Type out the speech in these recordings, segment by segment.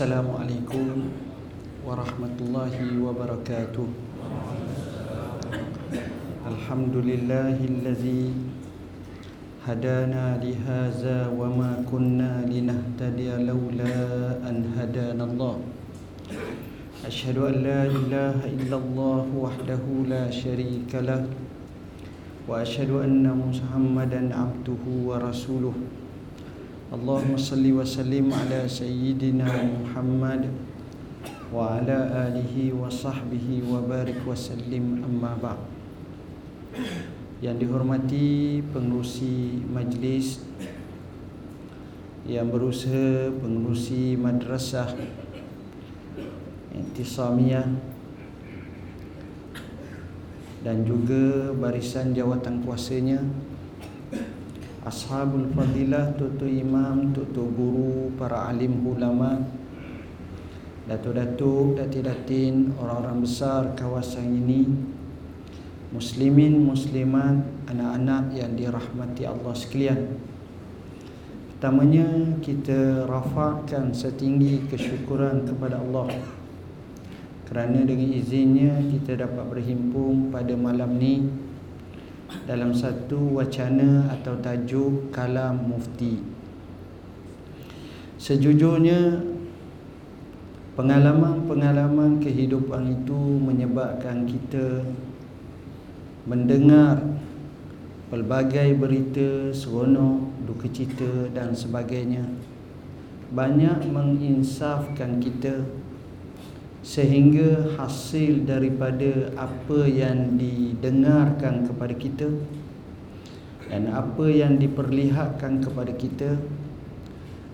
Assalamualaikum warahmatullahi wabarakatuh. Alhamdulillahillazi hadana lihaza wa ma kunna linahtadiya lawla an hadana Allah. Ashhadu an la ilaha illallah wahdahu la sharika lah. Wa ashhadu anna Muhammadan abduhu wa rasuluh. Allahumma salli sayyidina Muhammad wa ala alihi wa sahbihi wa barik wa sallim amma ba'd. Yang dihormati pengurusi majlis yang berusaha pengurusi madrasah Intisamiyah dan juga barisan jawatan kuasanya Ashabul Fadilah, Tutu Imam, Tutu Guru, para alim ulama Datuk-datuk, datin-datin, orang-orang besar kawasan ini Muslimin, Muslimat, anak-anak yang dirahmati Allah sekalian. Pertamanya kita rafakkan setinggi kesyukuran kepada Allah. Kerana dengan izinnya kita dapat berhimpun pada malam ni dalam satu wacana atau tajuk kalam mufti. Sejujurnya pengalaman-pengalaman kehidupan itu menyebabkan kita mendengar pelbagai berita seronok duka cita dan sebagainya. Banyak menginsafkan kita sehingga hasil daripada apa yang didengarkan kepada kita dan apa yang diperlihatkan kepada kita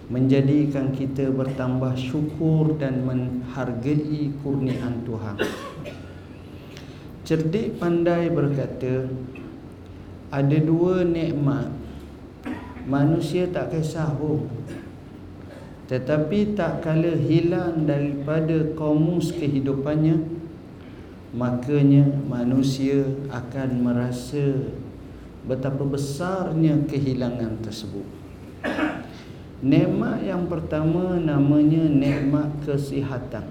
menjadikan kita bertambah syukur dan menghargai kurniaan Tuhan. Cerdik pandai berkata ada dua nikmat manusia tak kisah pun tetapi tak kala hilang daripada komus kehidupannya Makanya manusia akan merasa Betapa besarnya kehilangan tersebut. Nikmat yang pertama namanya nikmat kesihatan.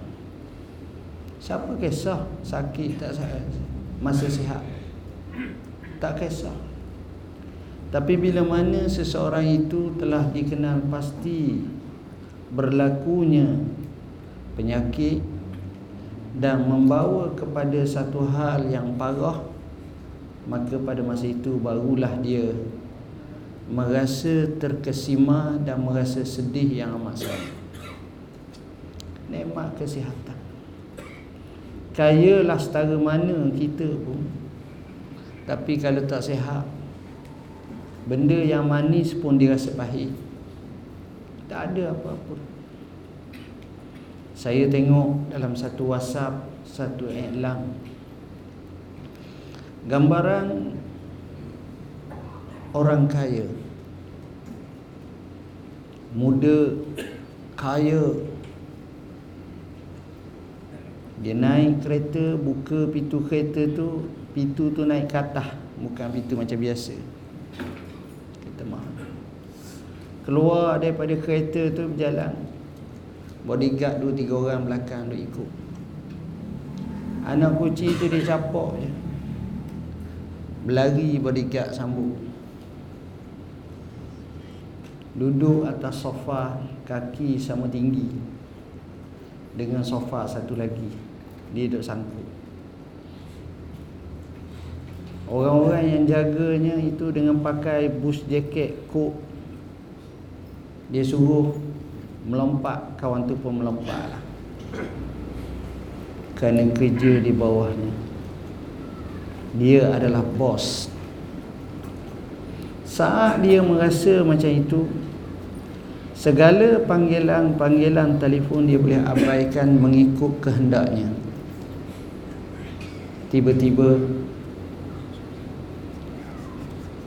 Siapa kisah sakit tak sakit Masa sihat? Tak kisah. Tapi bila mana seseorang itu telah dikenal pasti berlakunya penyakit dan membawa kepada satu hal yang parah maka pada masa itu barulah dia merasa terkesima dan merasa sedih yang amat sangat. Nikmat kesihatan. Kayalah setara mana kita pun tapi kalau tak sihat benda yang manis pun dirasa pahit tak ada apa-apa. Saya tengok dalam satu whatsapp Satu iklan Gambaran Orang kaya. Muda Kaya. Dia naik kereta Buka pintu kereta tu Pintu tu naik ke atas. Bukan pintu macam biasa Keluar daripada kereta tu berjalan. Bodyguard dua tiga orang belakang duk ikut. Anak kucing tu dia capok je. Berlari bodyguard sambut. Duduk atas sofa Kaki sama tinggi. Dengan sofa satu lagi Dia duduk sangkut. Orang-orang yang jaganya itu dengan pakai bus jaket, coat dia suruh melompat kawan tu pun melompat lah. Kerana kerja di bawahnya. Dia adalah bos. Saat dia merasa macam itu segala panggilan-panggilan telefon dia boleh abaikan mengikut kehendaknya. Tiba-tiba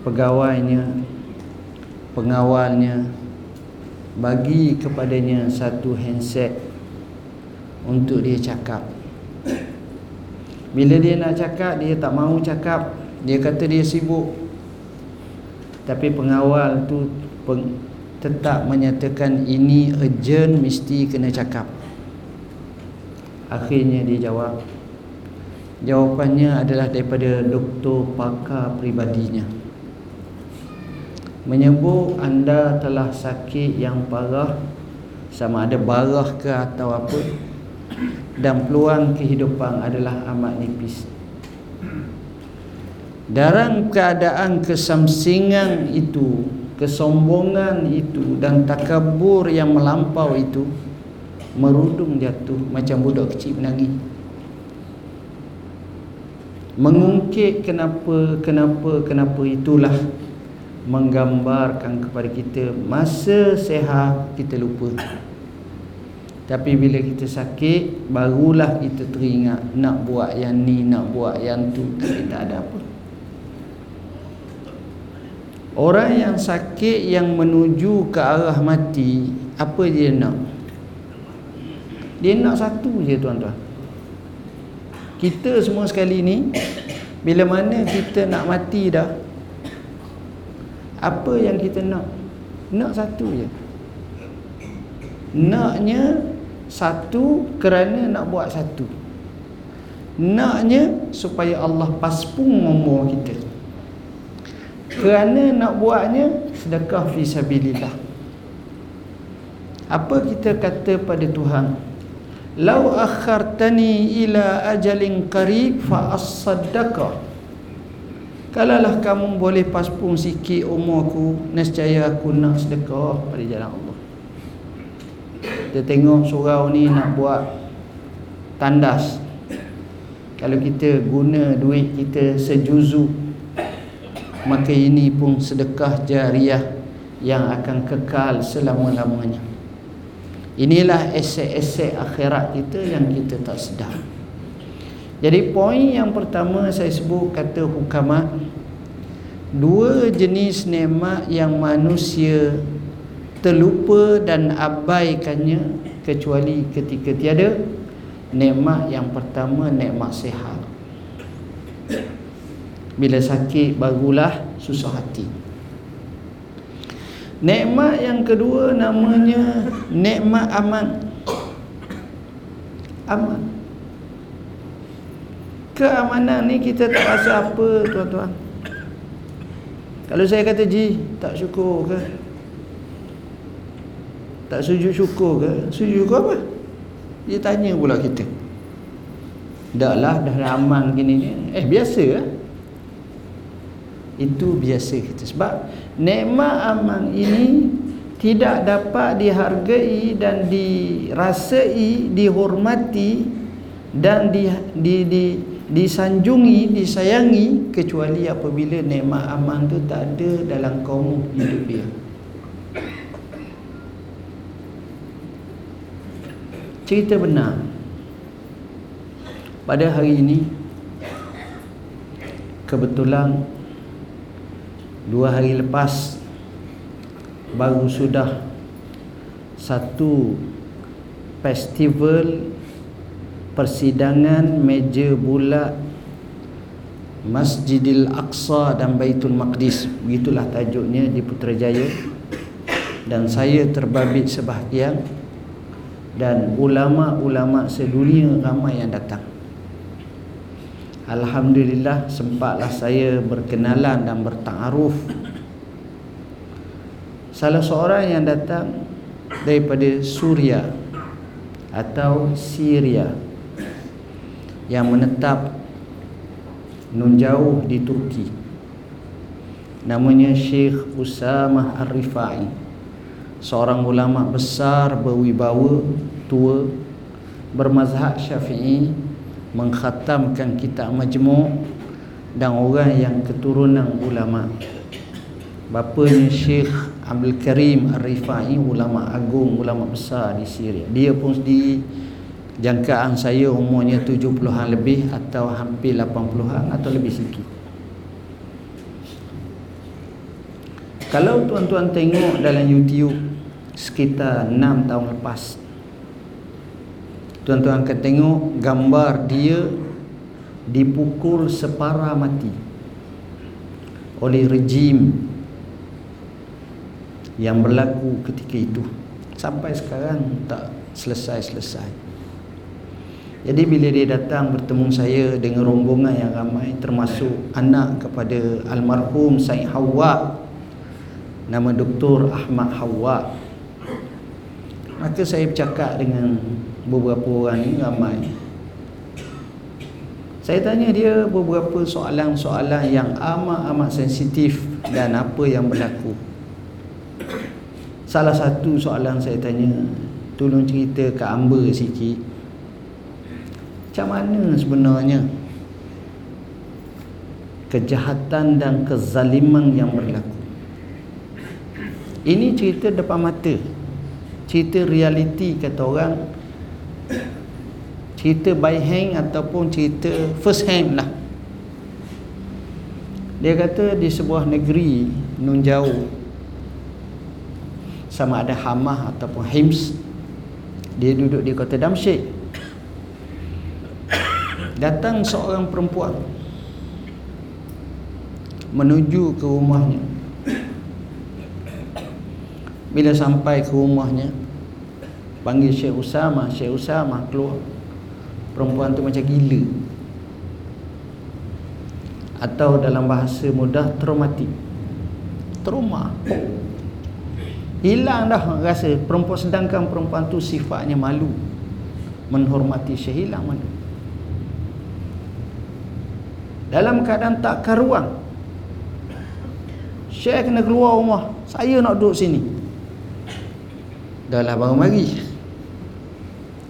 pegawainya pengawalnya bagi kepadanya satu handset untuk dia cakap. Bila dia nak cakap dia tak mahu cakap dia kata dia sibuk. Tapi pengawal tu peng, tetap menyatakan ini urgent mesti kena cakap. Akhirnya dia jawab. Jawapannya adalah daripada doktor pakar pribadinya menyebut anda telah sakit yang parah sama ada barah ke atau apa dan peluang kehidupan adalah amat nipis. Dalam keadaan kesamsingan itu kesombongan itu dan takabur yang melampau itu merudung jatuh macam budak kecil menangis mengungkit kenapa kenapa kenapa itulah menggambarkan kepada kita masa sehat kita lupa. Tapi bila kita sakit barulah kita teringat nak buat yang ni nak buat yang tu tapi tak ada apa. Orang yang sakit yang menuju ke arah mati Apa dia nak? Dia nak satu je tuan-tuan. Kita semua sekali ni Bila mana kita nak mati dah Apa yang kita nak? Nak satu je. Naknya Satu kerana nak buat satu. Naknya supaya Allah paspung umur kita. Kerana nak buatnya sedekah fi sabilillah. Apa kita kata pada Tuhan? Lau akhartani ila ajalin qarib fa as-saddaqa kalaulah kamu boleh paspung sikit umurku nescaya aku nak sedekah pada jalan Allah. Kita tengok surau ni nak buat tandas. Kalau kita guna duit kita sejuzuk maka ini pun sedekah jariah yang akan kekal selama-lamanya. Inilah esek-esek akhirat kita yang kita tak sedar jadi poin yang pertama saya sebut kata hukamat dua jenis nikmat yang manusia terlupa dan abaikannya kecuali ketika tiada nikmat yang pertama nikmat sehat bila sakit barulah susah hati. Nikmat yang kedua namanya Nikmat aman. Aman Keamanan ni kita tak rasa apa tuan-tuan? Kalau saya kata Ji Tak syukur ke? Tak sujud syukur ke? Sujud syukur apa? Dia tanya pula kita. Dah lah dah aman gini ni. Eh biasa lah itu biasa kita. Sebab nikmat aman ini tidak dapat dihargai dan dirasai dihormati dan di, di, di, disanjungi disayangi kecuali apabila nikmat aman tu tak ada dalam kaum hidup dia. Cerita benar. Pada hari ini kebetulan dua hari lepas baru sudah satu festival persidangan meja bulat Masjidil Aqsa dan Baitul Maqdis. Begitulah tajuknya di Putrajaya. Dan saya terbabit sebahagian dan ulama-ulama sedunia ramai yang datang. Alhamdulillah sempatlah saya berkenalan dan bertaaruf. Salah seorang yang datang daripada Suria atau Syria yang menetap nun jauh di Turki. Namanya Syekh Usamah Ar-Rifai seorang ulama besar berwibawa tua bermazhab Syafi'i mengkhatamkan kitab majmu' dan orang yang keturunan ulama. Bapanya Syekh Abdul Karim Ar-Rifai ulama agung ulama besar di Syria. Dia pun di jangkaan saya umurnya 70-an lebih atau hampir 80-an atau lebih sikit. Kalau tuan-tuan tengok dalam YouTube sekitar 6 tahun lepas Tuan-tuan akan tengok gambar dia dipukul separa mati oleh rejim yang berlaku ketika itu. Sampai sekarang tak selesai-selesai jadi bila dia datang bertemu saya dengan rombongan yang ramai termasuk anak kepada almarhum Said Hawa nama Dr. Ahmad Hawa maka saya bercakap dengan beberapa orang ni ramai saya tanya dia beberapa soalan-soalan yang amat-amat sensitif dan apa yang berlaku salah satu soalan saya tanya tolong cerita ke Amber sikit macam mana sebenarnya? Kejahatan dan kezaliman yang berlaku. Ini cerita depan mata. Cerita realiti kata orang. Cerita by hand ataupun cerita first hand lah. Dia kata di sebuah negeri nun jauh sama ada Hamah ataupun Hims dia duduk di kota Damsyik datang seorang perempuan menuju ke rumahnya. Bila sampai ke rumahnya panggil Syekh Usama. Syekh Usama keluar. Perempuan tu macam gila. Atau dalam bahasa mudah traumatik. Trauma. Hilang dah rasa perempuan sedangkan perempuan tu sifatnya malu. Menghormati Syekh hilang malu dalam keadaan tak karuan Syekh kena keluar rumah. Saya nak duduk sini. Dah lah baru mari.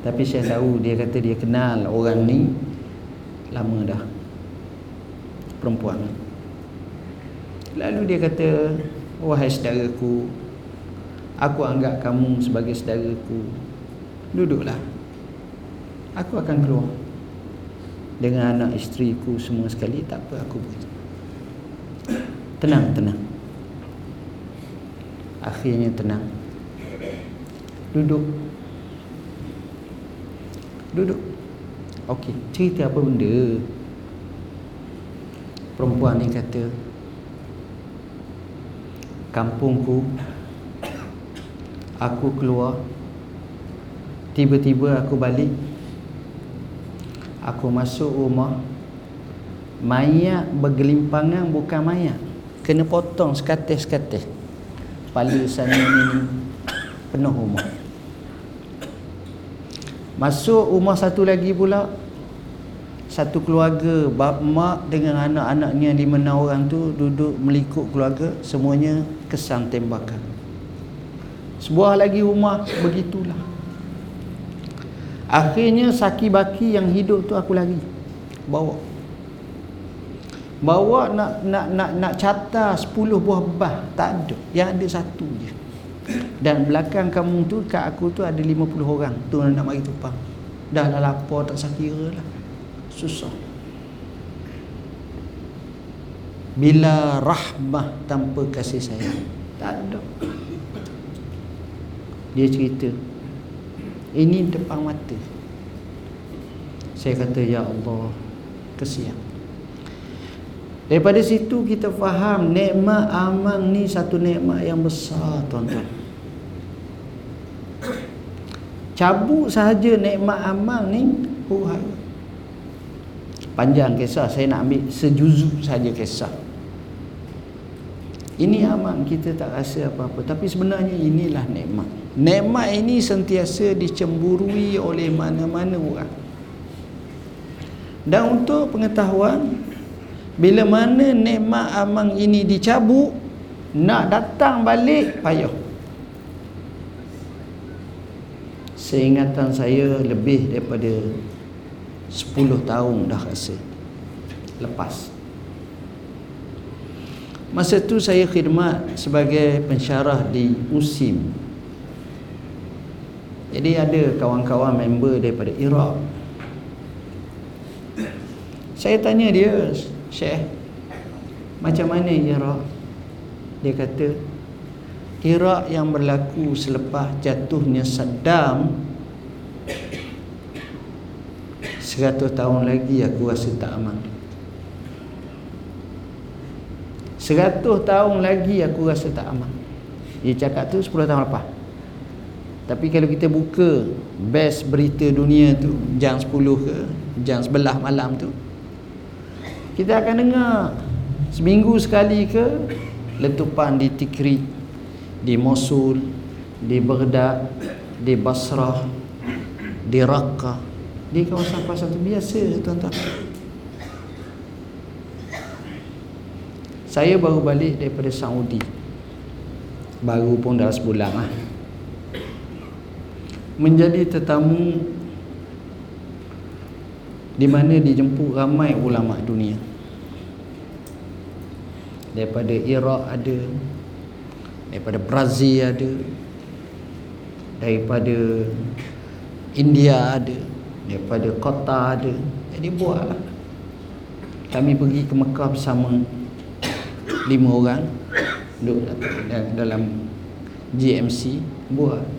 Tapi Syekh tahu dia kata dia kenal orang ni lama dah. Perempuan. Lalu dia kata wahai saudaraku aku anggap kamu sebagai saudaraku. Duduklah. Aku akan keluar dengan anak isteriku semua sekali tak apa aku buat tenang tenang. Akhirnya tenang. Duduk. Duduk. Okey cerita apa benda? Perempuan ni kata kampungku aku keluar. Tiba-tiba aku balik aku masuk rumah mayat bergelimpangan bukan mayat kena potong sekatis-sekatis. Kepala sana ni penuh rumah. Masuk rumah satu lagi pula satu keluarga bab mak dengan anak-anaknya lima enam orang tu duduk melikuk keluarga semuanya kesan tembakan. Sebuah lagi rumah begitulah Akhirnya saki baki yang hidup tu aku lagi bawa. Bawa nak nak nak nak catar 10 buah bah tak ada. Yang ada satu je. Dan belakang kamu tu kat aku tu ada 50 orang. Tu nak mari tupang. Dah lah lapar tak sakira lah. Susah. Bila rahmah tanpa kasih sayang. Tak ada. Dia cerita ini depan mata. Saya kata ya Allah kesian. Daripada situ kita faham nikmat aman ni satu nikmat yang besar tuan-tuan. Cabut sahaja nikmat aman ni oh, panjang kisah saya nak ambil sejuzuk saja kisah. Ini aman kita tak rasa apa-apa tapi sebenarnya inilah nikmat Nikmat ini sentiasa dicemburui oleh mana-mana orang. Dan untuk pengetahuan bila mana nikmat amang ini dicabut nak datang balik payah. Seingatan saya lebih daripada 10 tahun dah rasa lepas. Masa tu saya khidmat sebagai pensyarah di Musim jadi ada kawan-kawan member daripada Iraq. Saya tanya dia Syekh Macam mana Iraq? Dia kata Iraq yang berlaku selepas jatuhnya Saddam Seratus tahun lagi aku rasa tak aman. Seratus tahun lagi aku rasa tak aman. Dia cakap tu 10 tahun lepas tapi kalau kita buka best berita dunia tu jam 10 ke jam 11 malam tu kita akan dengar seminggu sekali ke letupan di Tikrit di Mosul di Baghdad di Basrah di Raqqa. Di kawasan-kawasan tu biasa tuan-tuan. Saya baru balik daripada Saudi. Baru pun dah sebulan lah menjadi tetamu di mana dijemput ramai ulama dunia. Daripada Iraq ada daripada Brazil ada daripada India ada daripada kota ada. Jadi buatlah. Kami pergi ke Mekah bersama lima orang duduk dalam GMC buat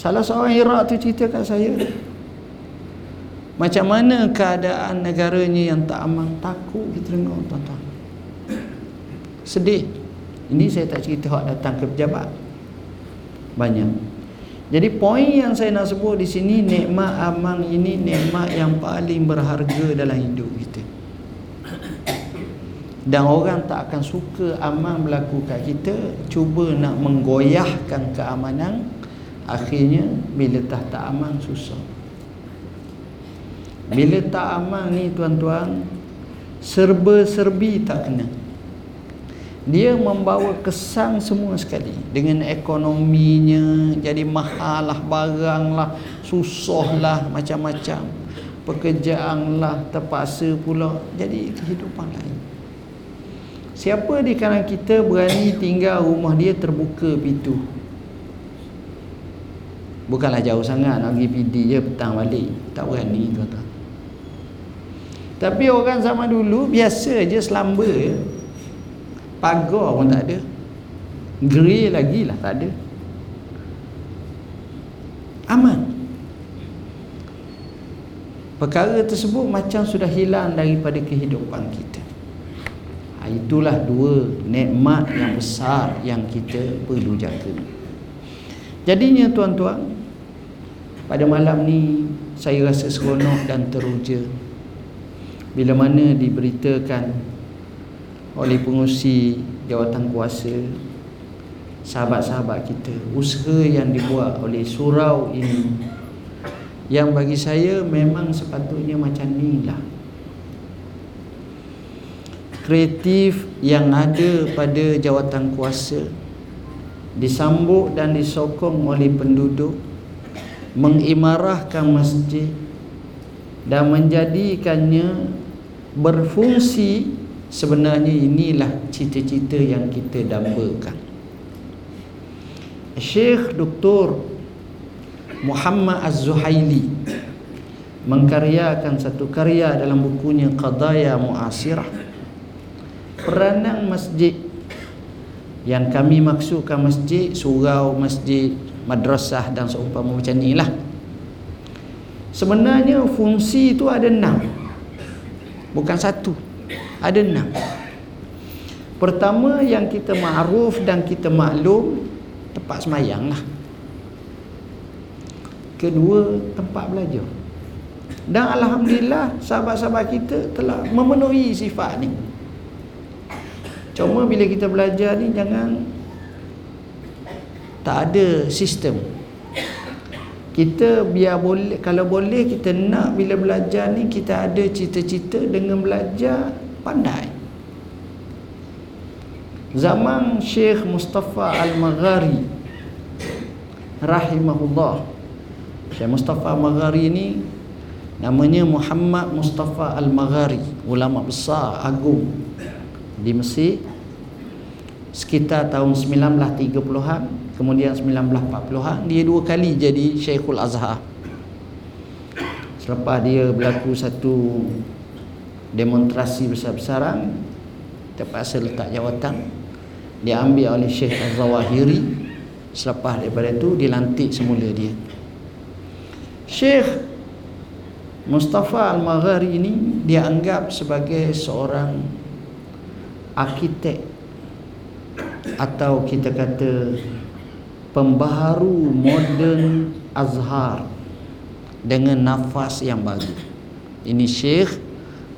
Salah seorang Iraq tu cerita kat saya. Macam mana keadaan negaranya yang tak aman? Takut kita dengar tuan-tuan. Sedih. Ini saya tak cerita hak datang ke pejabat. Banyak. Jadi poin yang saya nak sebut di sini Nikmat aman ini nikmat yang paling berharga dalam hidup kita. Dan orang tak akan suka aman berlaku kat kita. Cuba nak menggoyahkan keamanan akhirnya bila tak tak aman susah. Bila tak aman ni tuan-tuan serba-serbi tak kena. Dia membawa kesan semua sekali. Dengan ekonominya jadi mahal lah barang lah susah lah macam-macam. Pekerjaan lah terpaksa pula. Jadi kehidupan lain. Siapa di kalangan kita berani tinggal rumah dia terbuka pintu Bukanlah jauh sangat nak pergi PD je petang balik. Tak berani tuan-tuan. Tapi orang zaman dulu biasa je selamba je. Pagar pun tak ada. Grey lagi lah tak ada. Aman. Perkara tersebut macam sudah hilang daripada kehidupan kita. Ha, itulah dua nikmat yang besar yang kita perlu jaga. Jadinya tuan-tuan, pada malam ni saya rasa seronok dan teruja. Bila mana diberitakan oleh pengusi jawatan kuasa sahabat-sahabat kita usaha yang dibuat oleh surau ini yang bagi saya memang sepatutnya macam ni lah kreatif yang ada pada jawatan kuasa disambut dan disokong oleh penduduk mengimarahkan masjid dan menjadikannya berfungsi sebenarnya inilah cita-cita yang kita dambakan Syekh Dr. Muhammad Az-Zuhaili mengkaryakan satu karya dalam bukunya Qadaya Muasirah peranan masjid yang kami maksudkan masjid surau masjid madrasah dan seumpama macam ni lah sebenarnya fungsi itu ada enam. Bukan satu ada enam. Pertama yang kita ma'ruf dan kita maklum tempat semayang lah. Kedua tempat belajar. Dan Alhamdulillah sahabat-sahabat kita telah memenuhi sifat ni. Cuma bila kita belajar ni jangan tak ada sistem. Kita biar boleh kalau boleh kita nak bila belajar ni kita ada cita-cita dengan belajar pandai. Zaman Syekh Mustafa Al-Maghari rahimahullah. Syekh Mustafa Al-Maghari ni namanya Muhammad Mustafa Al-Maghari ulama besar agung di Mesir sekitar tahun 1930-an kemudian 1940-an dia dua kali jadi Syekhul Azhar. Selepas dia berlaku satu demonstrasi besar-besaran terpaksa letak jawatan dia ambil oleh Syekh Az-Zawahiri. Selepas daripada itu dilantik semula dia. Syekh Mustafa Al-Maghari ini dia anggap sebagai seorang arkitek atau kita kata pembaharu moden Azhar dengan nafas yang baru ini Syekh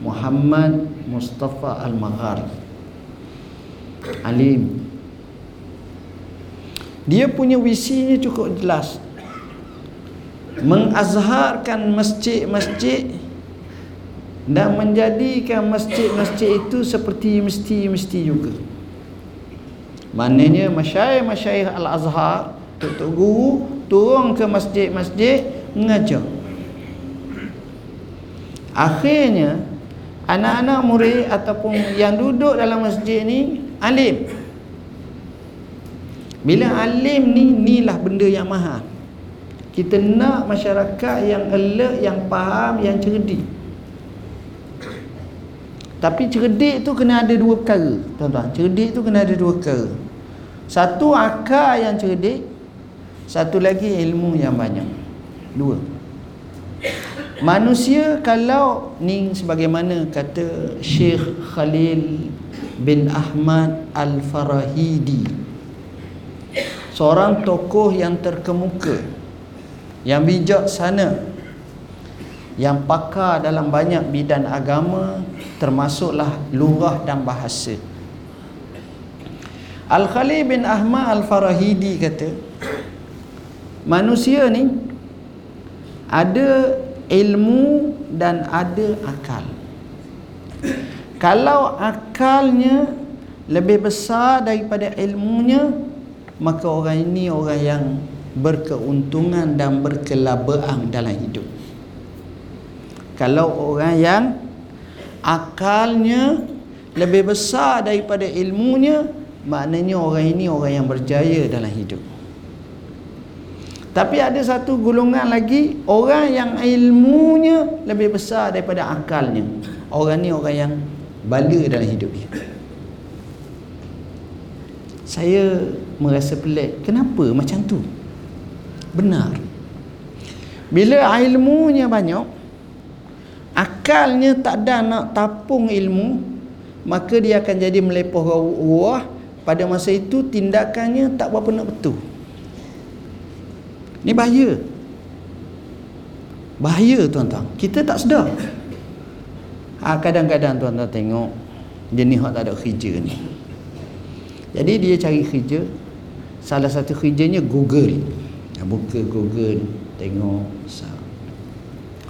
Muhammad Mustafa Al-Maghari alim. Dia punya visinya cukup jelas. Mengazharkan masjid-masjid dan menjadikan masjid-masjid itu seperti mesti-mesti juga maknanya masyayikh-masyayikh Al-Azhar tok guru turun ke masjid-masjid mengajar. Akhirnya anak-anak murid ataupun yang duduk dalam masjid ni alim. Bila alim ni inilah benda yang mahal. Kita nak masyarakat yang alert yang faham yang cerdik tapi cerdik tu kena ada dua perkara tuan-tuan. Cerdik tu kena ada dua perkara. Satu akal yang cerdik satu lagi ilmu yang banyak. Dua. Manusia kalau ni sebagaimana kata Syekh Khalil bin Ahmad Al-Farahidi seorang tokoh yang terkemuka yang bijak sana yang pakar dalam banyak bidang agama termasuklah lurah dan bahasa. Al-Khalil bin Ahmad Al-Farahidi kata manusia ni ada ilmu dan ada akal. Kalau akalnya lebih besar daripada ilmunya maka orang ini orang yang berkeuntungan dan berkelabaan dalam hidup kalau orang yang akalnya lebih besar daripada ilmunya maknanya orang ini orang yang berjaya dalam hidup. Tapi ada satu golongan lagi orang yang ilmunya lebih besar daripada akalnya. Orang ni orang yang bala dalam hidup dia. Saya merasa pelik kenapa? Macam tu. Benar. Bila ilmunya banyak akalnya tak ada nak tapung ilmu maka dia akan jadi melepoh ruah. Pada masa itu tindakannya tak berapa nak betul. Ni bahaya. Bahaya tuan-tuan. Kita tak sedar. Ha, kadang-kadang tuan-tuan tengok jenis orang tak ada kerja ni. Jadi dia cari kerja. Salah satu kerjanya Google. Buka Google tengok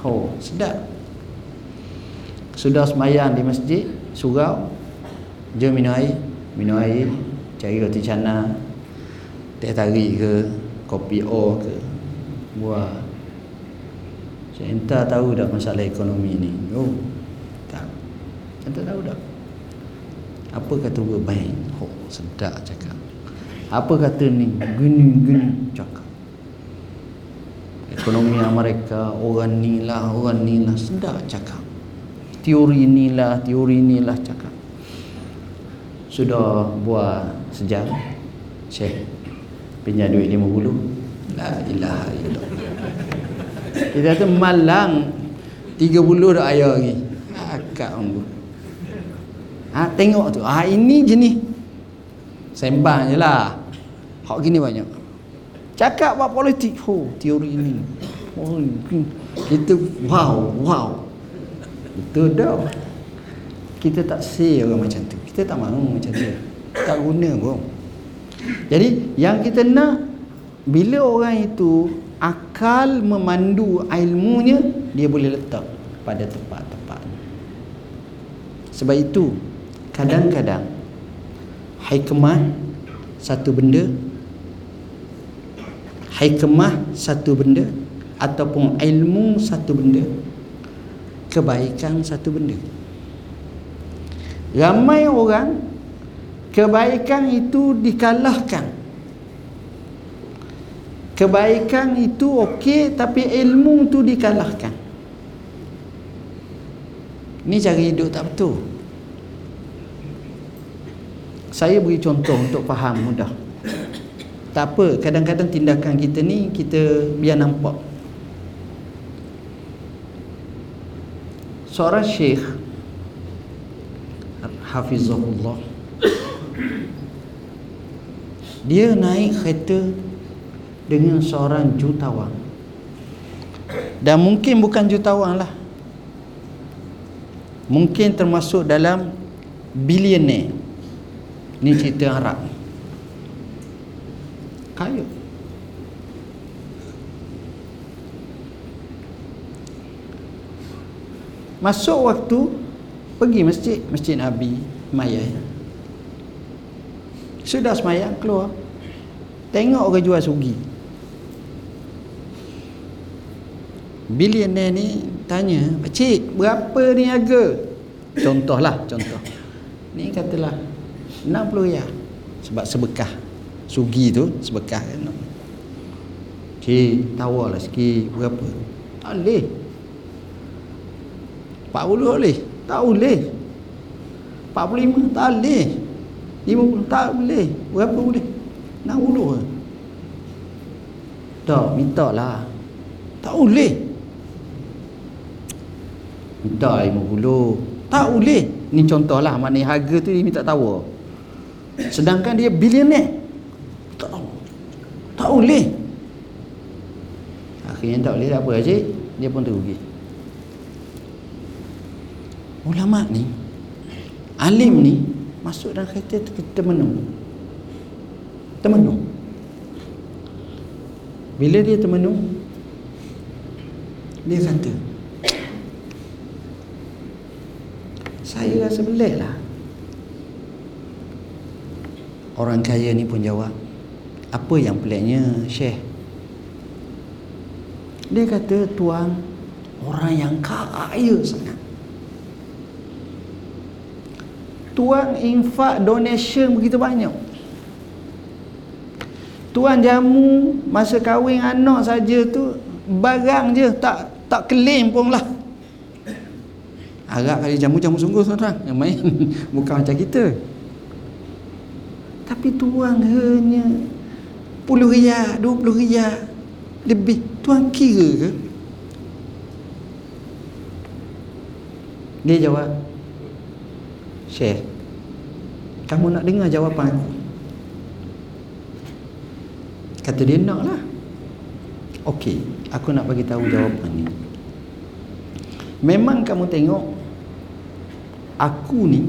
oh sedap sudah semayang di masjid surau jom minum air minum air cari roti canai teh tarik ke kopi o ke. Buat saya entah tahu dah masalah ekonomi ni? Oh tak. Entah tahu dah apa kata buat baik? Oh sedap cakap. Apa kata ni? Gini gini cakap. Ekonomi mereka orang ni lah orang ni lah sedap cakap teori ni lah teori ni lah cakap. Sudah buat sejam Syekh pinjam duit lima puluh? La ilaha illallah. Kita kata malang tiga puluh dah ayah lagi. Akak umbu ha, tengok tu. Ha, ini jenis. Sembang je lah. Hak gini banyak. Cakap buat politik. Oh teori ini oh kita wow wow betul dah kita tak say orang macam tu. Kita tak mahu macam tu. Tak guna pun. Jadi yang kita nak bila orang itu akal memandu ilmunya dia boleh letak pada tempat-tempat. Sebab itu kadang-kadang hikmah satu benda hikmah satu benda ataupun ilmu satu benda kebaikan satu benda. Ramai orang kebaikan itu dikalahkan. Kebaikan itu okey tapi ilmu tu dikalahkan. Ni cara hidup tak betul. Saya beri contoh untuk faham mudah. Tak apa kadang-kadang tindakan kita ni kita biar nampak seorang syekh hafizahullah. Dia naik kereta dengan seorang jutawan. Dan mungkin bukan jutawan lah. Mungkin termasuk dalam billionaire. Ni cerita Arab. Kaya masuk waktu pergi masjid masjid Nabi Maya sudah semayang keluar. Tengok orang jual sugi. Billionaire ni tanya pakcik berapa ni harga? Contohlah contoh. Ni katalah 60 ya sebab sebekah. Sugi tu sebekah kan. Cik tawarlah sikit berapa? Tak boleh 40 boleh? Tak boleh. 45 tak boleh. 50 tak boleh. Berapa boleh? 60 ke? Tak minta lah tak boleh. Minta 50 tak boleh. Ni contoh lah maknanya harga tu dia minta tawar sedangkan dia billionaire. Tak tak boleh. Akhirnya tak boleh tak apa cik dia pun terugi ulama ni alim ni masuk dalam kereta termenung termenung bila dia termenung dia kata saya rasa belah lah. Orang kaya ni pun jawab apa yang peliknya syekh? Dia kata tuan orang yang kaya sangat tuan infak donation begitu banyak. Tuan jamu masa kahwin anak saja tu barang je tak tak klaim pun lah. Harap kali jamu jamu sungguh tuan yang main bukan macam kita. Tapi tuan hanya puluh riyal dua puluh riyal lebih. Tuan kira ke? Dia jawab Syekh Kamu nak dengar jawapan? Aku Kata dia nak lah Okey Aku nak bagi tahu jawapan ni. Memang kamu tengok Aku ni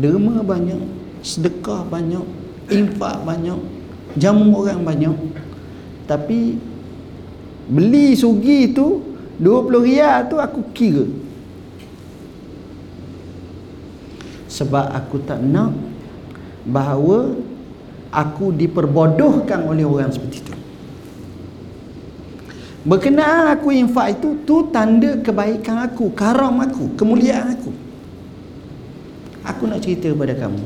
Derma banyak Sedekah banyak Infak banyak Jamu orang banyak. Tapi Beli sugi tu 20 riyal tu aku kira sebab aku tak nak bahawa aku diperbodohkan oleh orang seperti itu. Berkenaan aku infak itu tu tanda kebaikan aku karam aku kemuliaan aku. Aku nak cerita kepada kamu.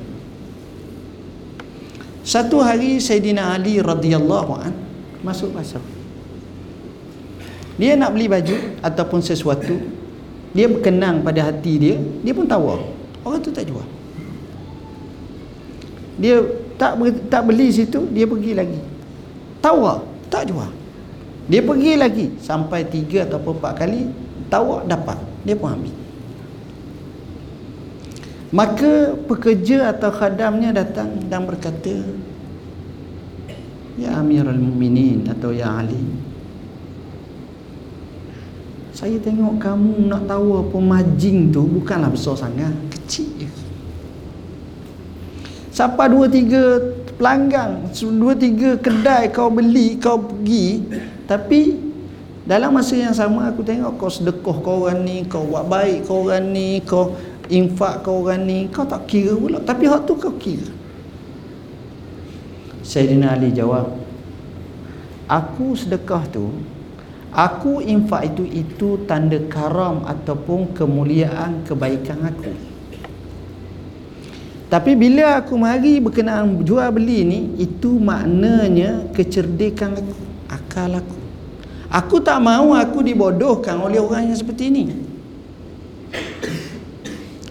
Satu hari Sayyidina Ali radhiyallahu an masuk pasar. Dia nak beli baju ataupun sesuatu dia berkenang pada hati dia dia pun tawar Orang tu tak jual. Dia tak tak beli situ, dia pergi lagi. Tawar, tak jual. Dia pergi lagi sampai tiga atau empat kali, tawar dapat. Dia pun ambil. Maka pekerja atau khadamnya datang dan berkata, Ya Amirul Muminin atau Ya Ali, saya tengok kamu nak tahu apa majing tu bukanlah besar sangat kecil. Je siapa dua tiga pelanggan dua tiga kedai kau beli kau pergi tapi dalam masa yang sama aku tengok kau sedekah kau orang ni kau buat baik kau orang ni kau infak kau orang ni kau tak kira pula. Tapi hak tu kau kira. Sayyidina Ali jawab aku sedekah tu Aku infak itu itu tanda karam ataupun kemuliaan kebaikan aku. Tapi bila aku mari berkenaan jual beli ni itu maknanya kecerdikan aku, akal aku. Aku tak mahu aku dibodohkan oleh orang yang seperti ini.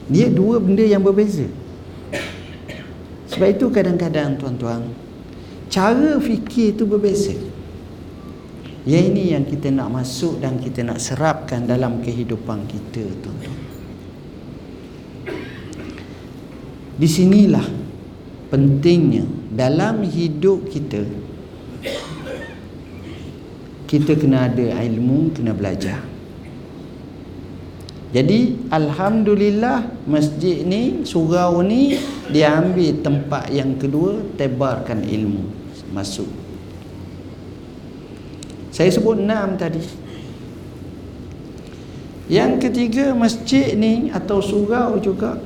Dia dua benda yang berbeza. Sebab itu kadang-kadang tuan-tuan cara fikir itu berbeza. Yang ini yang kita nak masuk dan kita nak serapkan dalam kehidupan kita tuan-tuan. Di sinilah pentingnya dalam hidup kita kita kena ada ilmu kena belajar. Jadi Alhamdulillah masjid ni surau ni dia ambil tempat yang kedua tebarkan ilmu masuk. Saya sebut enam tadi. Yang ketiga masjid ni atau surau juga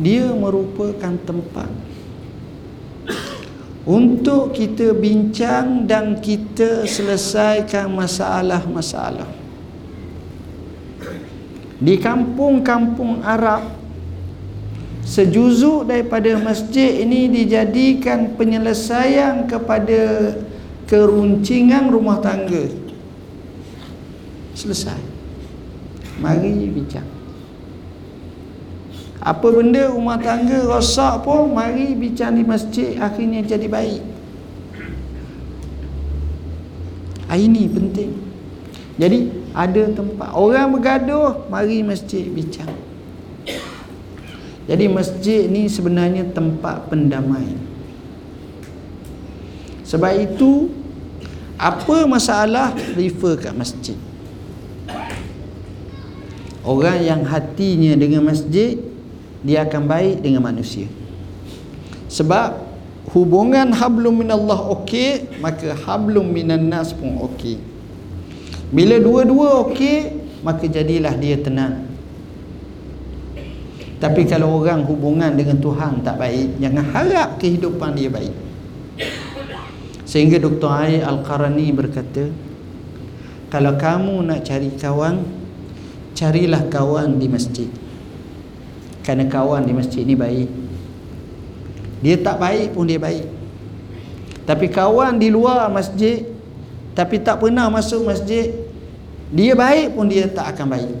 dia merupakan tempat untuk kita bincang dan kita selesaikan masalah-masalah. Di kampung-kampung Arab sejuzuk daripada masjid ini dijadikan penyelesaian kepada keruncingan rumah tangga. Selesai. Mari bincang apa benda rumah tangga rosak pun mari bincang di masjid akhirnya jadi baik. Ini penting. Jadi ada tempat. Orang bergaduh mari masjid bincang. Jadi masjid ni sebenarnya tempat pendamai sebab itu apa masalah refer kat masjid? Orang yang hatinya dengan masjid dia akan baik dengan manusia sebab hubungan hablum minallah okey maka hablum minan nas pun okey bila dua-dua okey, maka jadilah dia tenang. Tapi kalau orang hubungan dengan Tuhan tak baik, jangan harap kehidupan dia baik. Sehingga Dr. Ai Al-Qarani berkata, kalau kamu nak cari kawan, carilah kawan di masjid. Kerana kawan di masjid ni baik. Dia tak baik pun dia baik. Tapi kawan di luar masjid tapi tak pernah masuk masjid dia baik pun dia tak akan baik.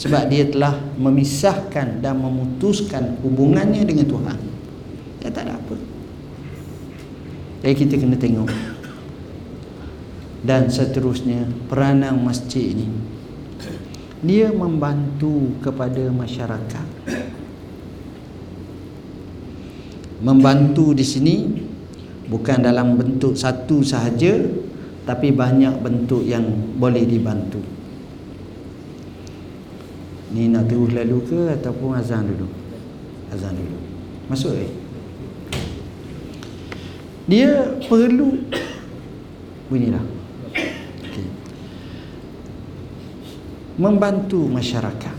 Sebab dia telah memisahkan dan memutuskan hubungannya dengan Tuhan. Dia tak ada apa. Jadi kita kena tengok. Dan seterusnya peranan masjid ini dia membantu kepada masyarakat membantu di sini bukan dalam bentuk satu sahaja tapi banyak bentuk yang boleh dibantu. Ni nak terus lalu ke ataupun azan dulu? Azan dulu. Masuk eh? Dia perlu bunyilah. Okay. membantu masyarakat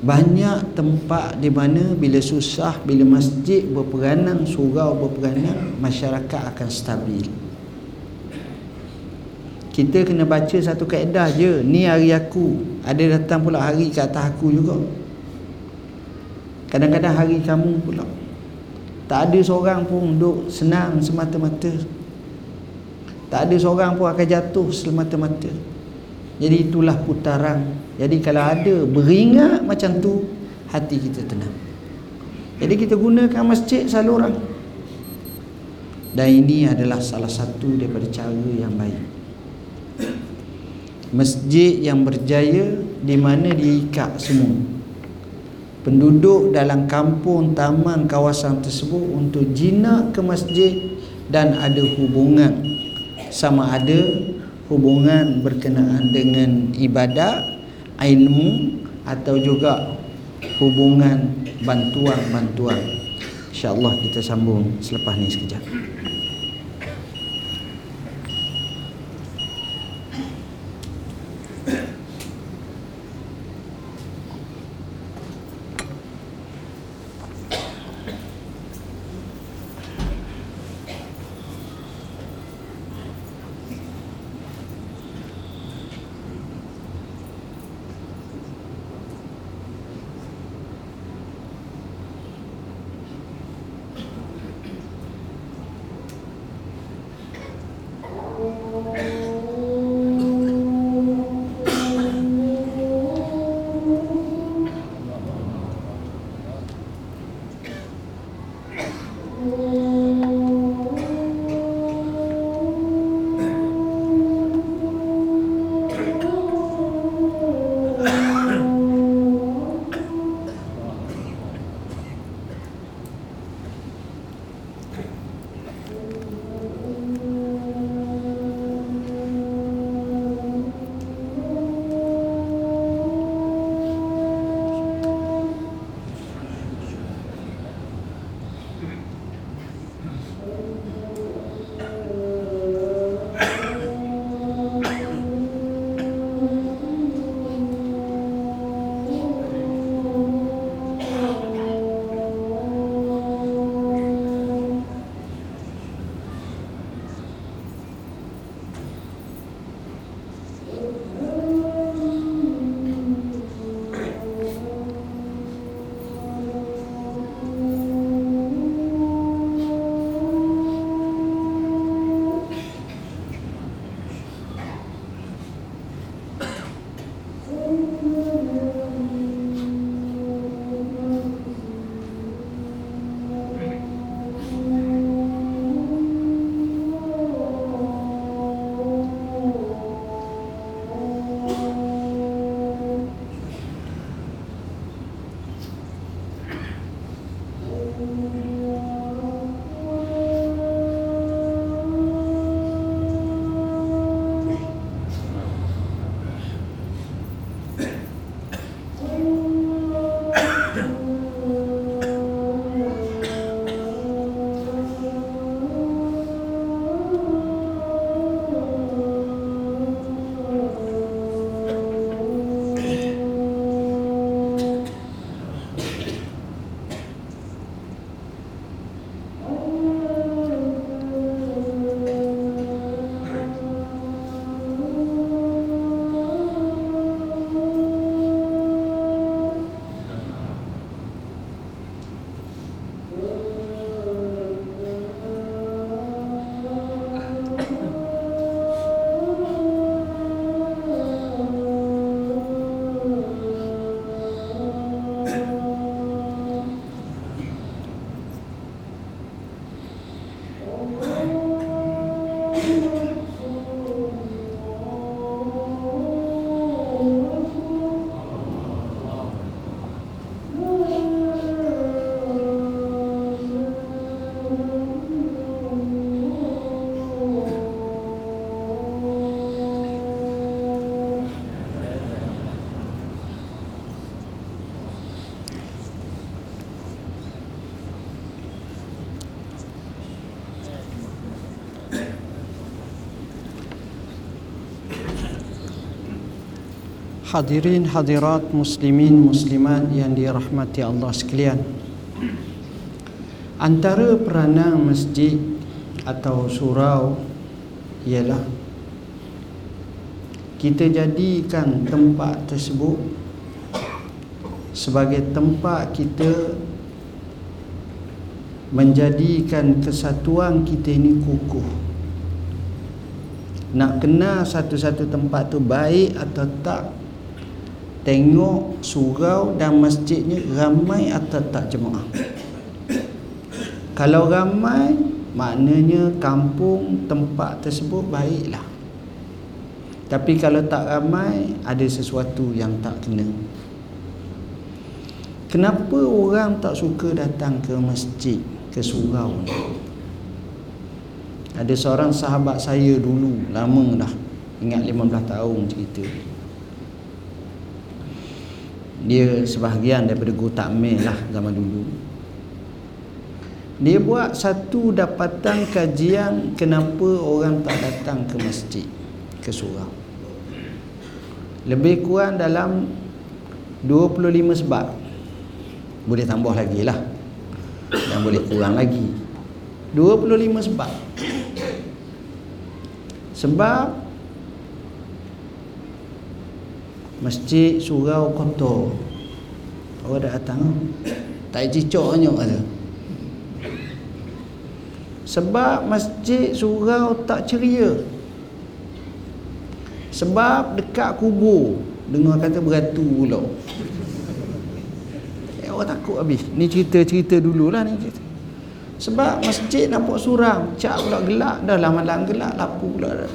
banyak tempat di mana bila susah bila masjid berperanan surau berperanan masyarakat akan stabil. Kita kena baca satu kaedah je. Ni hari aku. Ada datang pula hari ke atas aku juga. Kadang-kadang hari kamu pula. Tak ada seorang pun duduk senang semata-mata. Tak ada seorang pun akan jatuh semata-mata jadi itulah putaran. Jadi kalau ada beringat macam tu hati kita tenang. Jadi kita gunakan masjid saluran dan ini adalah salah satu daripada cara yang baik. Masjid yang berjaya di mana diikat semua. Penduduk dalam kampung taman kawasan tersebut untuk jinak ke masjid dan ada hubungan. Sama ada hubungan berkenaan dengan ibadat ilmu atau juga hubungan bantuan-bantuan. Insyaallah kita sambung selepas ni sekejap Hadirin hadirat muslimin muslimat yang dirahmati Allah sekalian. Antara peranan masjid atau surau ialah Kita jadikan tempat tersebut Sebagai tempat kita Menjadikan kesatuan kita ini kukuh. Nak kenal satu-satu tempat tu baik atau tak tengok surau dan masjidnya ramai atau tak jemaah? Kalau ramai maknanya kampung tempat tersebut baiklah. Tapi kalau tak ramai ada sesuatu yang tak kena. Kenapa orang tak suka datang ke masjid ke surau ada seorang sahabat saya dulu lama dah. Ingat 15 tahun cerita dia sebahagian daripada guru takmil lah zaman dulu. Dia buat satu dapatan kajian kenapa orang tak datang ke masjid ke surau. Lebih kurang dalam 25 sebab. Boleh tambah lagi lah. Dan boleh kurang lagi. 25 sebab. Sebab masjid surau kotor orang dah datang tak cicok hanya kata. Sebab masjid surau tak ceria. Sebab dekat kubur dengar kata beratu pula. Eh, orang takut habis. Ni cerita-cerita dululah ni cerita. Sebab masjid nampak suram. Cak pula gelap dah malam gelap lapu pula dah.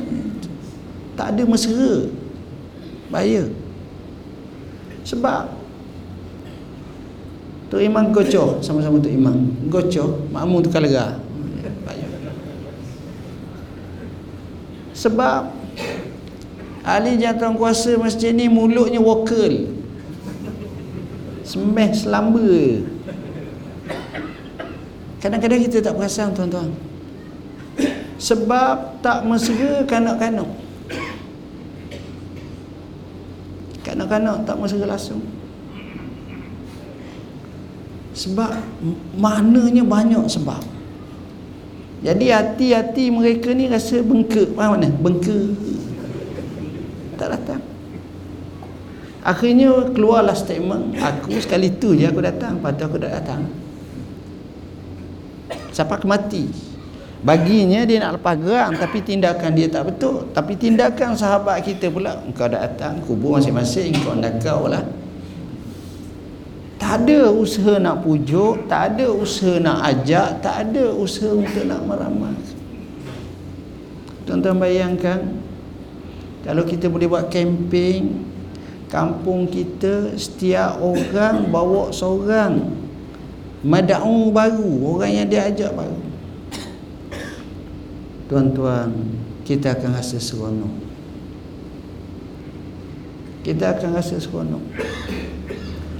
tak ada mesra. Bahaya sebab Tok Imam gocoh sama-sama Tok Imam. Gocoh, makmum tu kalega. Sebab ahli jantan kuasa masjid ni mulutnya vokal. Semeh selamba. Kadang-kadang kita tak perasan tuan-tuan. Sebab tak mesra kanak-kanak. Kanak-kanak tak masa langsung. Sebab maknanya banyak sebab. Jadi hati-hati mereka ni rasa bengkak. Faham mana bengkak. Tak datang. Akhirnya keluarlah statement aku sekali tu je aku datang tu aku dah datang. Sampai ke mati baginya dia nak lepas gerak tapi tindakan dia tak betul. Tapi tindakan sahabat kita pula engkau datang kubur masing-masing kau nak kau lah. Tak ada usaha nak pujuk tak ada usaha nak ajak tak ada usaha untuk nak meramal. Tuan-tuan bayangkan kalau kita boleh buat camping kampung kita setiap orang bawa seorang. Mada'u baru orang yang dia ajak baru tuan-tuan kita akan rasa seronok. Kita akan rasa seronok.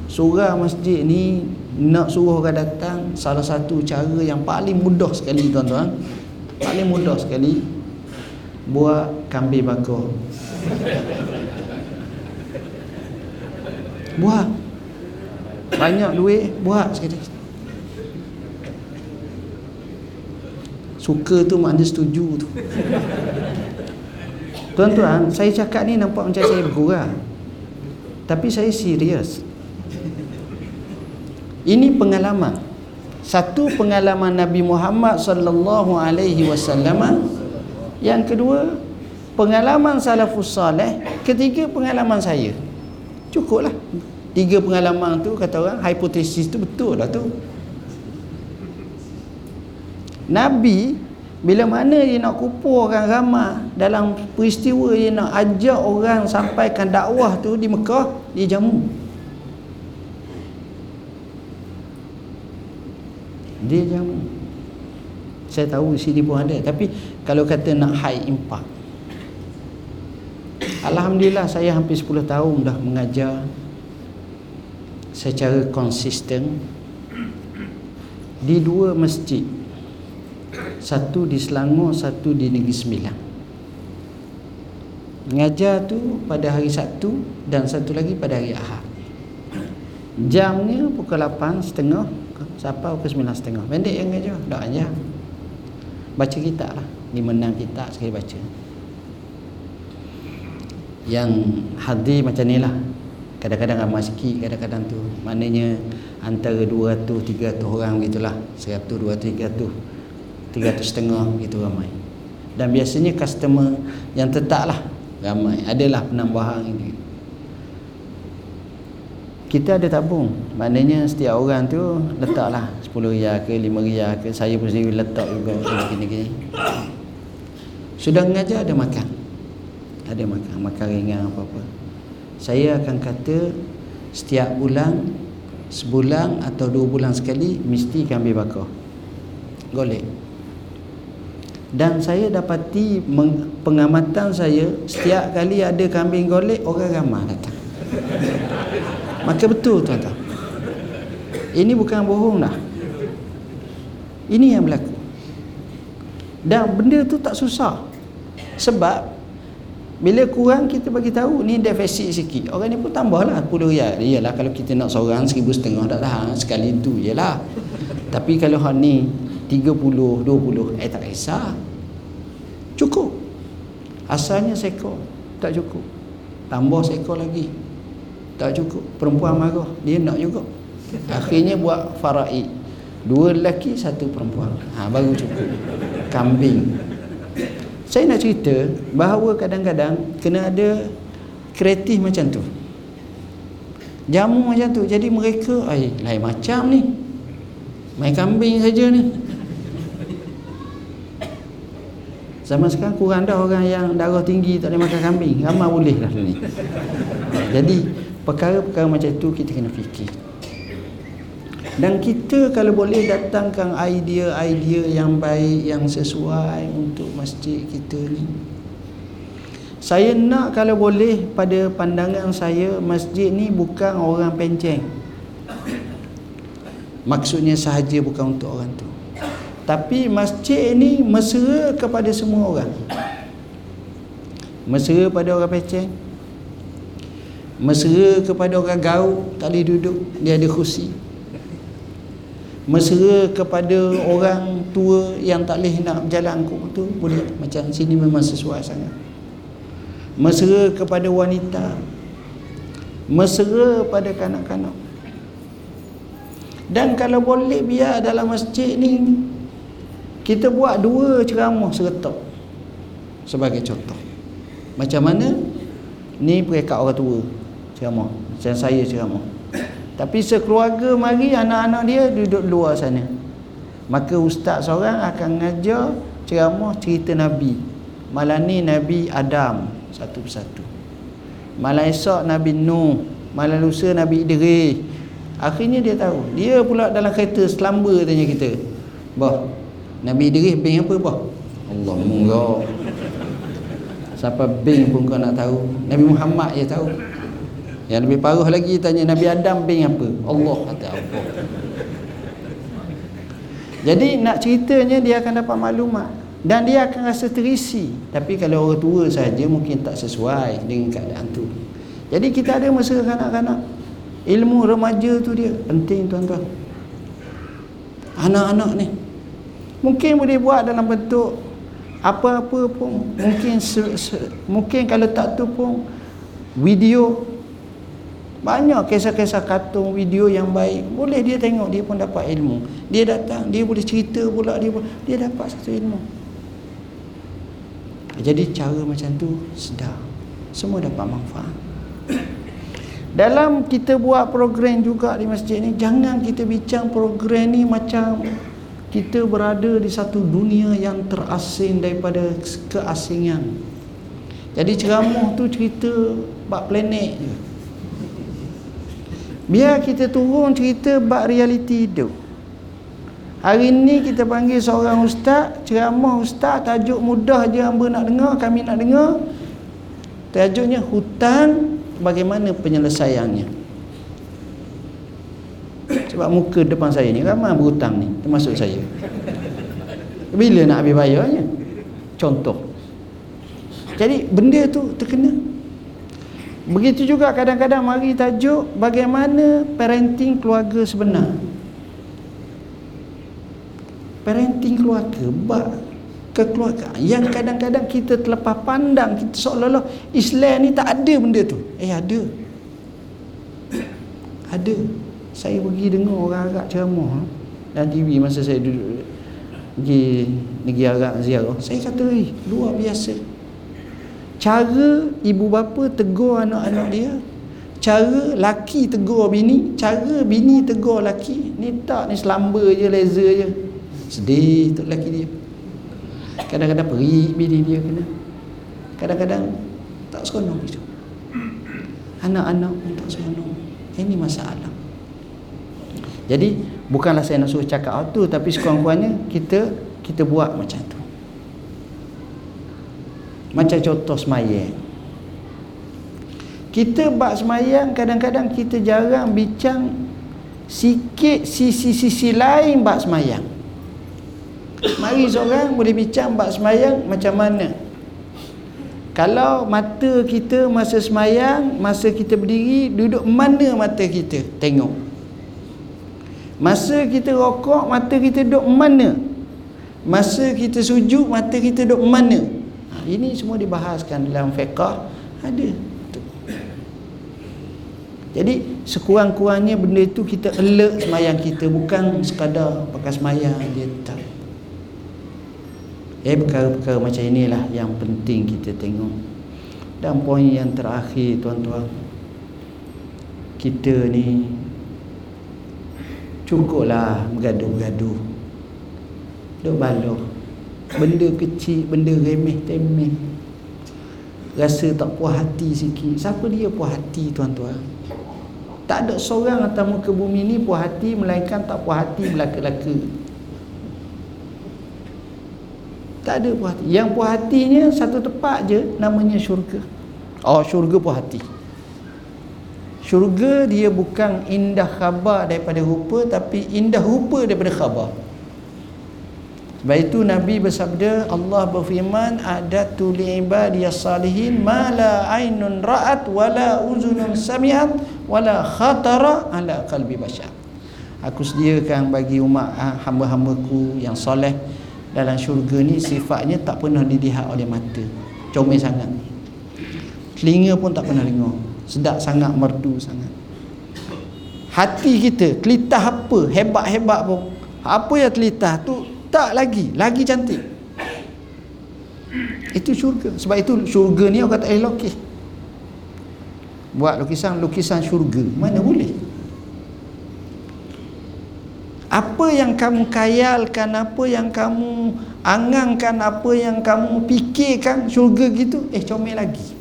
Surah masjid ni nak suruh orang datang salah satu cara yang paling mudah sekali tuan-tuan. Paling mudah sekali buat kambing bakar. Buat. Banyak duit buat sekali Suka tu makna setuju tu. Tuan-tuan, saya cakap ni nampak macam saya bergurau. Tapi saya serius. Ini pengalaman. Satu pengalaman Nabi Muhammad sallallahu alaihi wasallam. Yang kedua, pengalaman salafus saleh. Ketiga, pengalaman saya. Cukuplah. Tiga pengalaman tu kata orang, hipotesis tu betul lah tu. Nabi bila mana dia nak kupu orang ramai dalam peristiwa dia nak ajak orang sampaikan dakwah tu di Mekah dia jamu. Dia jamu. Saya tahu sini pun ada tapi kalau kata nak high impact Alhamdulillah saya hampir 10 tahun dah mengajar secara konsisten di dua masjid satu di Selangor satu di Negeri Sembilan. Mengajar tu pada hari Sabtu dan satu lagi pada hari Ahad. Jamnya pukul 8 setengah sampai pukul 9 setengah. Pendek yang mengajar tak ajar. Baca kitab lah. Ni menang kitab sekali baca. Yang hadir macam ni lah. Kadang-kadang ramai sikit kadang-kadang tu. Maknanya antara 200 300 orang gitulah 100 200 300 300 setengah gitu ramai. Dan biasanya customer yang tetap lah ramai. Adalah penambahan ini kita ada tabung. Maknanya setiap orang tu letaklah 10 riyal ke 5 riyal ke. Saya pun sendiri letak juga gini-gini sudah mengajar ada makan. Ada makan. Makan ringan apa-apa. Saya akan kata setiap bulan sebulan atau dua bulan sekali mesti kami bakar. Golek dan saya dapati pengamatan saya setiap kali ada kambing golek orang ramai datang. Maka betul tuan-tuan. Ini bukan bohong dah. Ini yang berlaku. Dan benda tu tak susah. Sebab bila kurang kita bagi tahu ni defisit sikit. Orang ni pun tambahlah 10 riyal iyalah kalau kita nak seorang 1000 setengah tak tahan sekali tu iyalah. Tapi kalau hak ni 30, 20 eh tak kisah cukup. Asalnya seekor tak cukup. Tambah seekor lagi tak cukup. Perempuan marah dia nak juga. Akhirnya buat faraid dua lelaki satu perempuan. Ha, baru cukup. Kambing. Saya nak cerita bahawa kadang-kadang kena ada kreatif macam tu. Jamu macam tu. Jadi mereka ay, lain macam ni. Main kambing saja ni Zaman sekarang kurang dah orang yang darah tinggi tak boleh makan kambing. Ramai boleh lah ni. Jadi perkara-perkara macam tu kita kena fikir. Dan kita kalau boleh datangkan idea-idea yang baik, yang sesuai untuk masjid kita ni. Saya nak kalau boleh pada pandangan saya masjid ni bukan orang penceng. Maksudnya sahaja bukan untuk orang tu. Tapi masjid ini mesra kepada semua orang. Mesra pada orang peceng. Mesra kepada orang gaul, tak boleh duduk, dia ada kursi. Mesra kepada orang tua yang tak boleh nak berjalan angkut tu, boleh macam sini memang sesuai sangat. Mesra kepada wanita. Mesra pada kanak-kanak. Dan kalau boleh biar dalam masjid ni kita buat dua ceramah seretak sebagai contoh. Macam mana? Ni perekat orang tua ceramah. Macam saya ceramah. Tapi sekeluarga mari anak-anak dia duduk luar sana. Maka ustaz seorang akan ngajar ceramah cerita Nabi. Malam ni Nabi Adam satu persatu. Malam esok Nabi Nuh malam lusa Nabi Idris. Akhirnya dia tahu. Dia pula dalam kereta selamba tanya kita. Bah Nabi Idris bin apa apa? Allah mungga. Siapa bin pun kau nak tahu. Nabi Muhammad dia tahu. Yang lebih parah lagi tanya Nabi Adam bin apa? Allah kata apa? Jadi nak ceritanya dia akan dapat maklumat dan dia akan rasa terisi. Tapi kalau orang tua saja mungkin tak sesuai dengan keadaan tu. Jadi kita ada masa kanak-kanak. Ilmu remaja tu dia penting tuan-tuan. Anak-anak ni mungkin boleh buat dalam bentuk apa-apa pun. Mungkin se, se, mungkin kalau tak tu pun video. Banyak kisah-kisah kartun video yang baik. Boleh dia tengok dia pun dapat ilmu. Dia datang dia boleh cerita pula dia dia dapat satu ilmu. Jadi cara macam tu sedar semua dapat manfaat. Dalam kita buat program juga di masjid ni jangan kita bincang program ni macam kita berada di satu dunia yang terasing daripada keasingan. Jadi ceramah tu cerita bab planet je. Biar kita turun cerita bab realiti hidup. Hari ni kita panggil seorang ustaz ceramah ustaz tajuk mudah je hamba nak dengar kami nak dengar. Tajuknya hutan bagaimana penyelesaiannya sebab muka depan saya ni ramai berhutang ni termasuk saya. Bila nak habis bayarnya contoh. Jadi benda tu terkena. Begitu juga kadang-kadang mari tajuk bagaimana parenting keluarga sebenar. Parenting keluarga bak kekeluargaan yang kadang-kadang kita terlepas pandang kita seolah-olah Islam ni tak ada benda tu. Eh ada. Ada saya pergi dengar orang Arab ceramah dan TV masa saya duduk pergi negeri Arab ziarah saya kata eh luar biasa. Cara ibu bapa tegur anak-anak dia cara laki tegur bini cara bini tegur laki ni tak ni selamba je laser je. Sedih tu laki dia. Kadang-kadang perik bini dia kena. Kadang-kadang tak seronok itu anak-anak pun tak seronok. Ini masalah jadi bukanlah saya nak suruh cakap auto tapi sekurang-kurangnya kita kita buat macam tu. Macam contoh semayang. Kita bak semayang kadang-kadang kita jarang bincang sikit sisi-sisi lain bak semayang. Mari seorang boleh bincang bak semayang macam mana. Kalau mata kita masa semayang, masa kita berdiri, duduk mana mata kita? Tengok. Masa kita rokok, mata kita duduk mana? Masa kita sujud, mata kita duduk mana? Ha, ini semua dibahaskan dalam fiqah. Ada. Jadi sekurang-kurangnya benda itu kita alert semayang kita bukan sekadar pakai semayang dia tak. Eh perkara-perkara macam inilah yang penting kita tengok. Dan poin yang terakhir tuan-tuan. Kita ni Cukuplah bergaduh-gaduh. Duk baloh Benda kecil, benda remeh temeh Rasa tak puas hati sikit. Siapa dia puas hati tuan-tuan? Tak ada seorang atas muka bumi ni puas hati Melainkan tak puas hati belaka-laka Tak ada puas hati. Yang puas hatinya satu tempat je Namanya syurga. Oh syurga puas hati Syurga dia bukan indah khabar daripada rupa tapi indah rupa daripada khabar. Sebab itu Nabi bersabda Allah berfirman adatu li ibadiyas salihin ma la ainun ra'at wala uzunun sami'at wala khatara ala qalbi bashar. Aku sediakan bagi umat ha, hamba-hambaku yang soleh dalam syurga ni sifatnya tak pernah dilihat oleh mata. Comel sangat. Telinga pun tak pernah dengar sedap sangat merdu sangat. Hati kita kelitah apa hebat-hebat pun apa yang kelitah tu tak lagi lagi cantik. Itu syurga. Sebab itu syurga ni orang kata lukis buat lukisan lukisan syurga. Mana boleh? Apa yang kamu kayalkan apa yang kamu angangkan apa yang kamu fikirkan syurga gitu eh comel lagi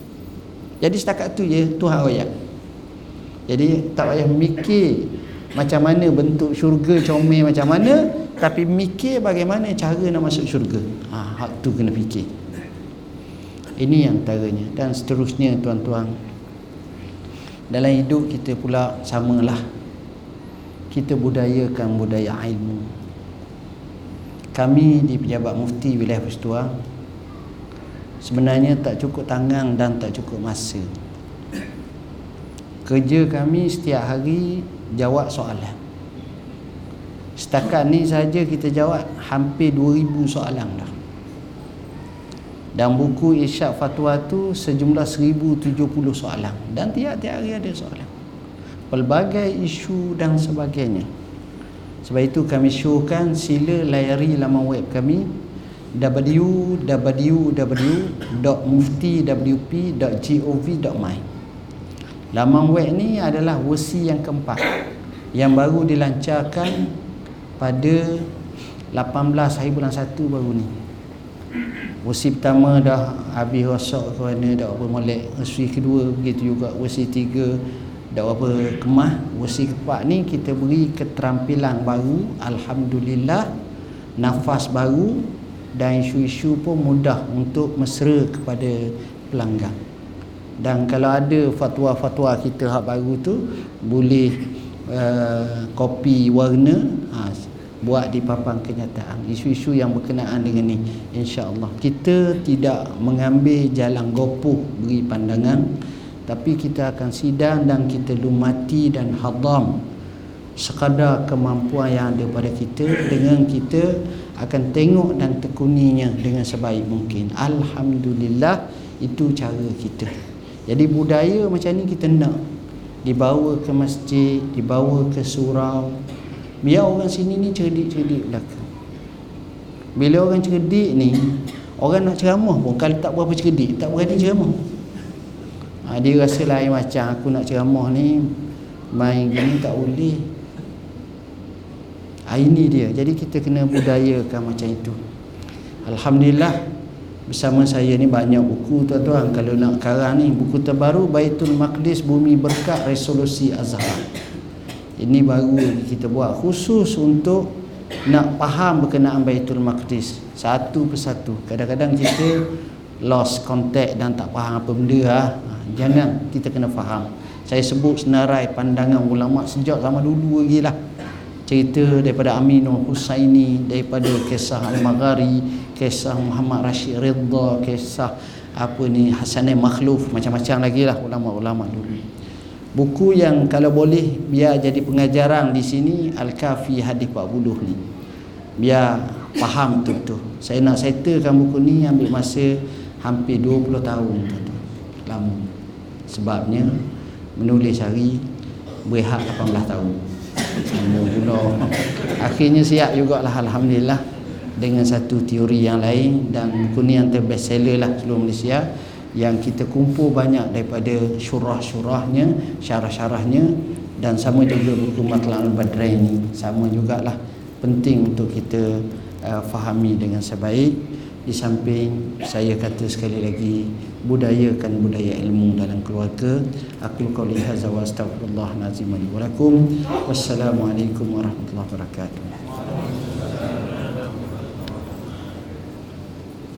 jadi setakat tu je Tuhan royak Jadi tak payah mikir Macam mana bentuk syurga comel macam mana Tapi mikir bagaimana cara nak masuk syurga. Ha, Hak tu kena fikir. Ini yang antaranya Dan seterusnya tuan-tuan. Dalam hidup kita pula samalah. Kita budayakan budaya ilmu. Kami di Pejabat Mufti Wilayah Persatuan sebenarnya tak cukup tangan dan tak cukup masa. Kerja kami setiap hari jawab soalan. Setakat ni saja kita jawab hampir 2000 soalan dah. Dan buku isyak fatwa tu sejumlah 1070 soalan. Dan tiap-tiap hari ada soalan. Pelbagai isu dan sebagainya. Sebab itu kami syurkan sila layari laman web kami www.muftiwp.gov.my Laman web ni adalah versi yang keempat yang baru dilancarkan pada 15 18 hari bulan 1 baru ni. Versi pertama dah habis rosak kerana dah apa molek. Versi kedua begitu juga. Versi tiga dah apa kemah. Versi keempat ni kita beri keterampilan baru. Alhamdulillah Nafas baru Dan isu-isu pun mudah untuk mesra kepada pelanggan. Dan kalau ada fatwa-fatwa kita hak baru tu Boleh uh, kopi warna ha, buat di papan kenyataan. Isu-isu yang berkenaan dengan ni insya-Allah. Kita tidak mengambil jalan gopoh beri pandangan tapi kita akan sidang dan kita lumati dan hadam sekadar kemampuan yang ada pada kita dengan kita akan tengok dan tekuninya dengan sebaik mungkin. Alhamdulillah itu cara kita. Jadi budaya macam ni kita nak. Dibawa ke masjid dibawa ke surau. Biar orang sini ni cerdik-cerdik belaka bila orang cerdik ni orang nak ceramah pun kalau tak berapa cerdik tak berani ceramah. Ha, dia rasa lain macam aku nak ceramah ni main gini tak boleh ha, ini dia jadi kita kena budayakan macam itu Alhamdulillah bersama saya ni banyak buku tuan-tuan kalau nak karang ni buku terbaru Baitul Maqdis Bumi Berkat Resolusi Azhar ini baru kita buat khusus untuk nak faham berkenaan Baitul Maqdis satu persatu. Kadang-kadang kita lost contact dan tak faham apa benda lah. Jangan kita kena faham. Saya sebut senarai pandangan ulama sejak zaman dulu lagi lah. Cerita daripada Aminul Husaini, daripada kisah Al-Maghari, kisah Muhammad Rashid Ridha, kisah apa ni Hasanai Makhluf, macam-macam lagi lah ulama-ulama dulu. Buku yang kalau boleh biar jadi pengajaran di sini Al-Kafi Hadis 40 ni. Biar faham tu tu. Saya nak settlekan buku ni ambil masa hampir 20 tahun tu tu. Lama. Sebabnya menulis hari berehat 18 tahun. Mula Akhirnya siap jugalah Alhamdulillah. Dengan satu teori yang lain dan buku ni yang terbest seller lah seluruh Malaysia. Yang kita kumpul banyak daripada syurah-syurahnya, syarah-syarahnya dan sama juga buku Matla'ul Badrain ini sama jugalah. Penting untuk kita uh, fahami dengan sebaik di samping saya kata sekali lagi budayakan budaya ilmu dalam keluarga. Aku qauli hadza wa astaghfirullah nazim wa lakum. Wassalamualaikum warahmatullahi wabarakatuh